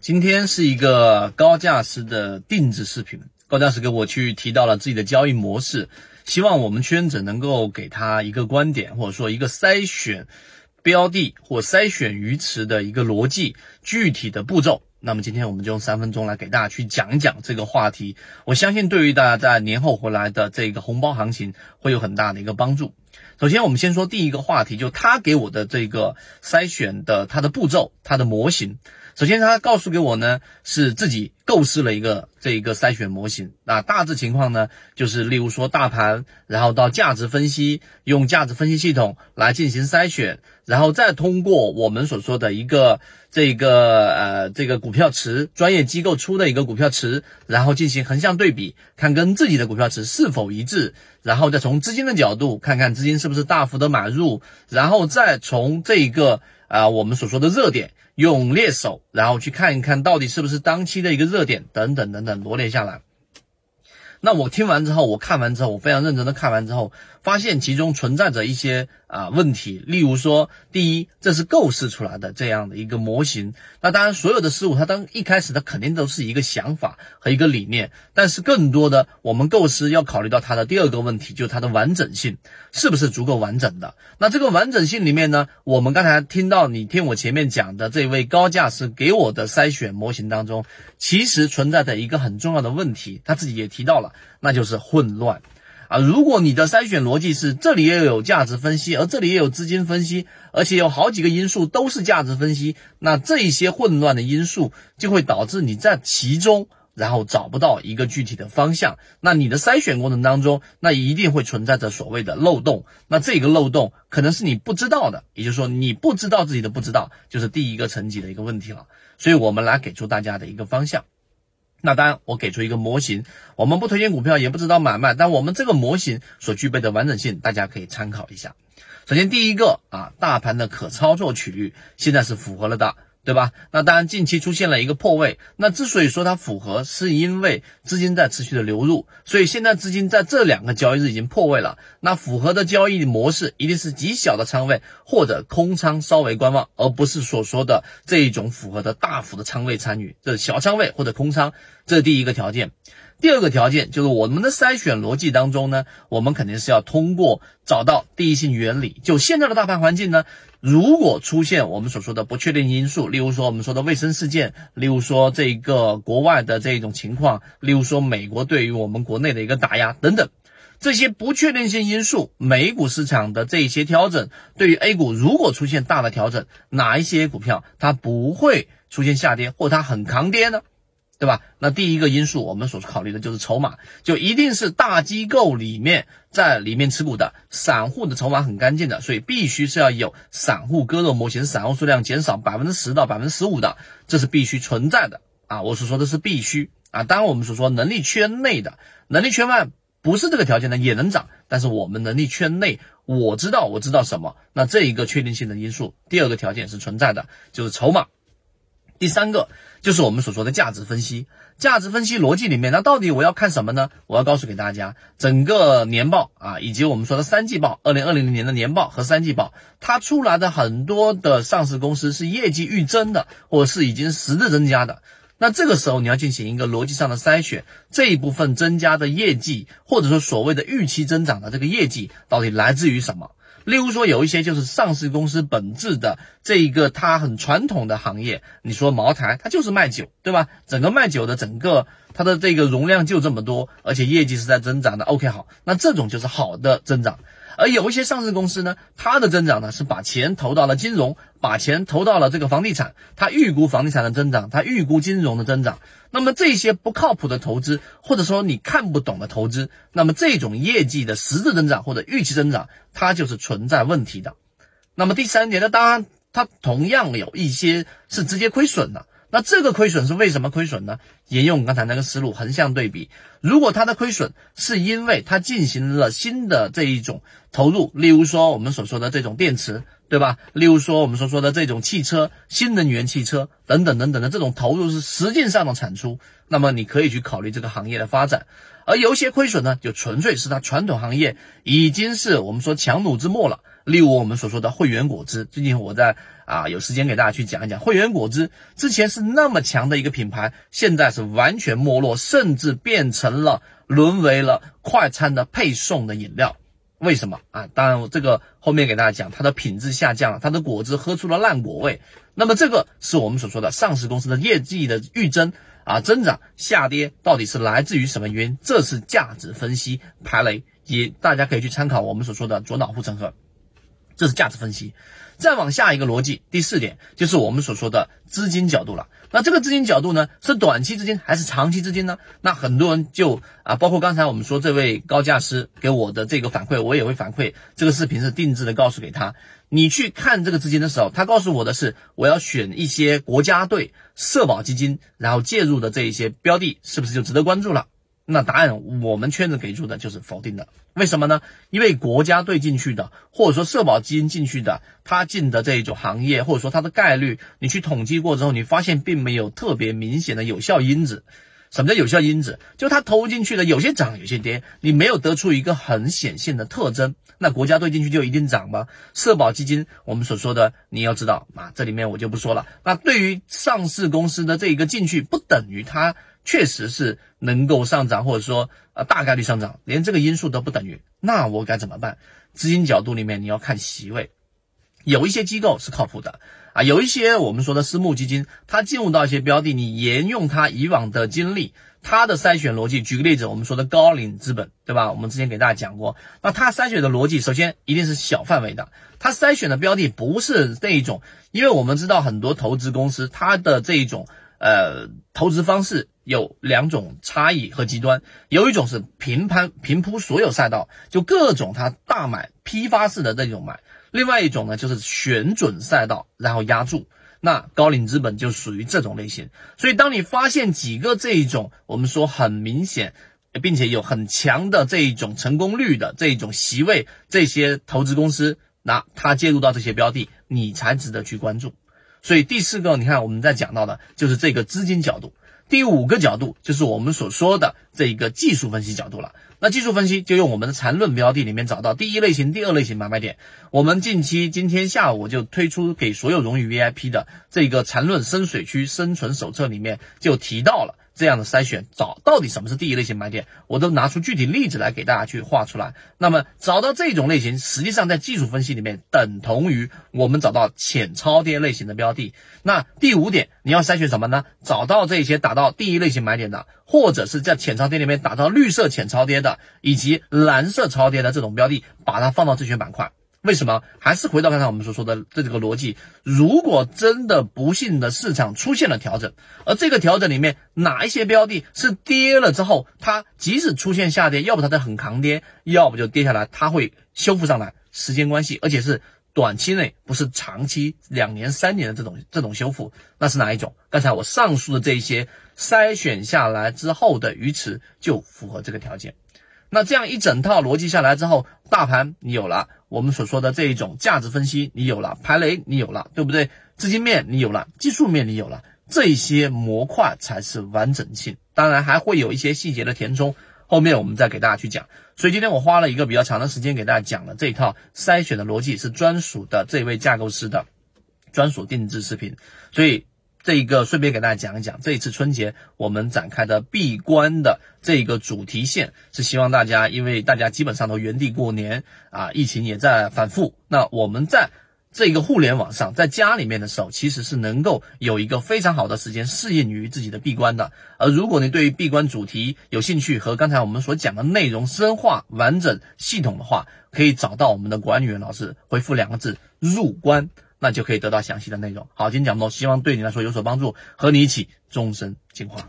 今天是一个高价师的定制视频，高价师给我去提到了自己的交易模式，希望我们圈子能够给他一个观点，或者说一个筛选标的或筛选鱼池的一个逻辑，具体的步骤。那么今天我们就用三分钟来给大家去讲一讲这个话题，我相信对于大家在年后回来的这个红包行情会有很大的一个帮助。首先，我们先说第一个话题，就他给我的这个筛选的它的步骤，它的模型。首先，他告诉给我呢，是自己构思了一个这一个筛选模型。那大致情况呢，就是例如说大盘，然后到价值分析，用价值分析系统来进行筛选，然后再通过我们所说的一个这个呃这个股票池，专业机构出的一个股票池，然后进行横向对比，看跟自己的股票池是否一致，然后再从资金的角度看看资金是不是大幅的买入，然后再从这一个啊我们所说的热点。用猎手，然后去看一看到底是不是当期的一个热点，等等等等罗列下来。那我听完之后，我看完之后，我非常认真的看完之后，发现其中存在着一些啊问题。例如说，第一，这是构思出来的这样的一个模型。那当然，所有的事物它当一开始它肯定都是一个想法和一个理念，但是更多的我们构思要考虑到它的第二个问题，就是它的完整性是不是足够完整的。那这个完整性里面呢，我们刚才听到你听我前面讲的这位高价师给我的筛选模型当中，其实存在着一个很重要的问题，他自己也提到了。那就是混乱啊！如果你的筛选逻辑是这里也有价值分析，而这里也有资金分析，而且有好几个因素都是价值分析，那这一些混乱的因素就会导致你在其中，然后找不到一个具体的方向。那你的筛选过程当中，那一定会存在着所谓的漏洞。那这个漏洞可能是你不知道的，也就是说你不知道自己的不知道，就是第一个层级的一个问题了。所以我们来给出大家的一个方向。那当然，我给出一个模型，我们不推荐股票，也不知道买卖，但我们这个模型所具备的完整性，大家可以参考一下。首先，第一个啊，大盘的可操作区域现在是符合了的。对吧？那当然，近期出现了一个破位。那之所以说它符合，是因为资金在持续的流入，所以现在资金在这两个交易日已经破位了。那符合的交易模式一定是极小的仓位或者空仓稍微观望，而不是所说的这一种符合的大幅的仓位参与。这是小仓位或者空仓，这是第一个条件。第二个条件就是我们的筛选逻辑当中呢，我们肯定是要通过找到第一性原理。就现在的大盘环境呢，如果出现我们所说的不确定因素，例如说我们说的卫生事件，例如说这个国外的这种情况，例如说美国对于我们国内的一个打压等等，这些不确定性因素，美股市场的这一些调整，对于 A 股如果出现大的调整，哪一些股票它不会出现下跌，或它很抗跌呢？对吧？那第一个因素，我们所考虑的就是筹码，就一定是大机构里面在里面持股的，散户的筹码很干净的，所以必须是要有散户割肉模型，散户数量减少百分之十到百分之十五的，这是必须存在的啊！我所说的是必须啊，当然我们所说能力圈内的，能力圈外不是这个条件的也能涨，但是我们能力圈内，我知道我知道什么，那这一个确定性的因素，第二个条件是存在的，就是筹码。第三个就是我们所说的价值分析，价值分析逻辑里面，那到底我要看什么呢？我要告诉给大家，整个年报啊，以及我们说的三季报，二零二零年的年报和三季报，它出来的很多的上市公司是业绩预增的，或者是已经实质增加的。那这个时候你要进行一个逻辑上的筛选，这一部分增加的业绩，或者说所谓的预期增长的这个业绩，到底来自于什么？例如说，有一些就是上市公司本质的这一个它很传统的行业，你说茅台，它就是卖酒，对吧？整个卖酒的整个它的这个容量就这么多，而且业绩是在增长的。OK，好，那这种就是好的增长。而有一些上市公司呢，它的增长呢是把钱投到了金融，把钱投到了这个房地产，它预估房地产的增长，它预估金融的增长。那么这些不靠谱的投资，或者说你看不懂的投资，那么这种业绩的实质增长或者预期增长，它就是存在问题的。那么第三点呢，当然它同样有一些是直接亏损的。那这个亏损是为什么亏损呢？沿用刚才那个思路，横向对比，如果它的亏损是因为它进行了新的这一种投入，例如说我们所说的这种电池，对吧？例如说我们所说的这种汽车、新能源汽车等等等等的这种投入是实际上的产出，那么你可以去考虑这个行业的发展。而有些亏损呢，就纯粹是它传统行业已经是我们说强弩之末了。例如我们所说的汇源果汁，最近我在啊有时间给大家去讲一讲汇源果汁，之前是那么强的一个品牌，现在是完全没落，甚至变成了沦为了快餐的配送的饮料。为什么啊？当然我，这个后面给大家讲，它的品质下降了，它的果汁喝出了烂果味。那么这个是我们所说的上市公司的业绩的预增啊，增长下跌到底是来自于什么原因？这是价值分析排雷，也大家可以去参考我们所说的左脑护城河，这是价值分析。再往下一个逻辑，第四点就是我们所说的资金角度了。那这个资金角度呢，是短期资金还是长期资金呢？那很多人就啊，包括刚才我们说这位高价师给我的这个反馈，我也会反馈。这个视频是定制的，告诉给他，你去看这个资金的时候，他告诉我的是，我要选一些国家队、社保基金，然后介入的这一些标的，是不是就值得关注了？那答案我们圈子给出的就是否定的，为什么呢？因为国家队进去的，或者说社保基金进去的，他进的这一种行业，或者说它的概率，你去统计过之后，你发现并没有特别明显的有效因子。什么叫有效因子？就他投进去的有些涨，有些跌，你没有得出一个很显现的特征。那国家队进去就一定涨吗？社保基金我们所说的，你要知道啊，这里面我就不说了。那对于上市公司的这一个进去，不等于它。确实是能够上涨，或者说呃大概率上涨，连这个因素都不等于，那我该怎么办？资金角度里面你要看席位，有一些机构是靠谱的啊，有一些我们说的私募基金，它进入到一些标的，你沿用它以往的经历，它的筛选逻辑，举个例子，我们说的高瓴资本，对吧？我们之前给大家讲过，那它筛选的逻辑，首先一定是小范围的，它筛选的标的不是那一种，因为我们知道很多投资公司它的这一种。呃，投资方式有两种差异和极端，有一种是平盘平铺所有赛道，就各种它大买批发式的这种买；另外一种呢，就是选准赛道然后压住。那高瓴资本就属于这种类型。所以，当你发现几个这一种我们说很明显，并且有很强的这一种成功率的这一种席位，这些投资公司，那它介入到这些标的，你才值得去关注。所以第四个，你看我们在讲到的就是这个资金角度。第五个角度就是我们所说的这一个技术分析角度了。那技术分析就用我们的缠论标的里面找到第一类型、第二类型买卖点。我们近期今天下午就推出给所有荣誉 VIP 的这个缠论深水区生存手册里面就提到了。这样的筛选找到底什么是第一类型买点，我都拿出具体例子来给大家去画出来。那么找到这种类型，实际上在技术分析里面等同于我们找到浅超跌类型的标的。那第五点，你要筛选什么呢？找到这些打到第一类型买点的，或者是在浅超跌里面打到绿色浅超跌的，以及蓝色超跌的这种标的，把它放到自选板块。为什么？还是回到刚才我们所说的这这个逻辑。如果真的不幸的市场出现了调整，而这个调整里面哪一些标的是跌了之后，它即使出现下跌，要不它在很抗跌，要不就跌下来，它会修复上来，时间关系，而且是短期内，不是长期两年三年的这种 这种修复，那是哪一种？刚才我上述的这一些筛选下来之后的鱼池就符合这个条件。那这样一整套逻辑下来之后，大盘你有了，我们所说的这一种价值分析你有了，排雷你有了，对不对？资金面你有了，技术面你有了，这些模块才是完整性。当然还会有一些细节的填充，后面我们再给大家去讲。所以今天我花了一个比较长的时间给大家讲了这一套筛选的逻辑，是专属的这位架构师的专属定制视频。所以。这一个顺便给大家讲一讲，这一次春节我们展开的闭关的这个主题线，是希望大家，因为大家基本上都原地过年啊，疫情也在反复，那我们在这个互联网上，在家里面的时候，其实是能够有一个非常好的时间适应于自己的闭关的。而如果你对于闭关主题有兴趣和刚才我们所讲的内容深化、完整、系统的话，可以找到我们的管理员老师，回复两个字“入关”。那就可以得到详细的内容。好，今天讲不多，希望对你来说有所帮助，和你一起终身进化。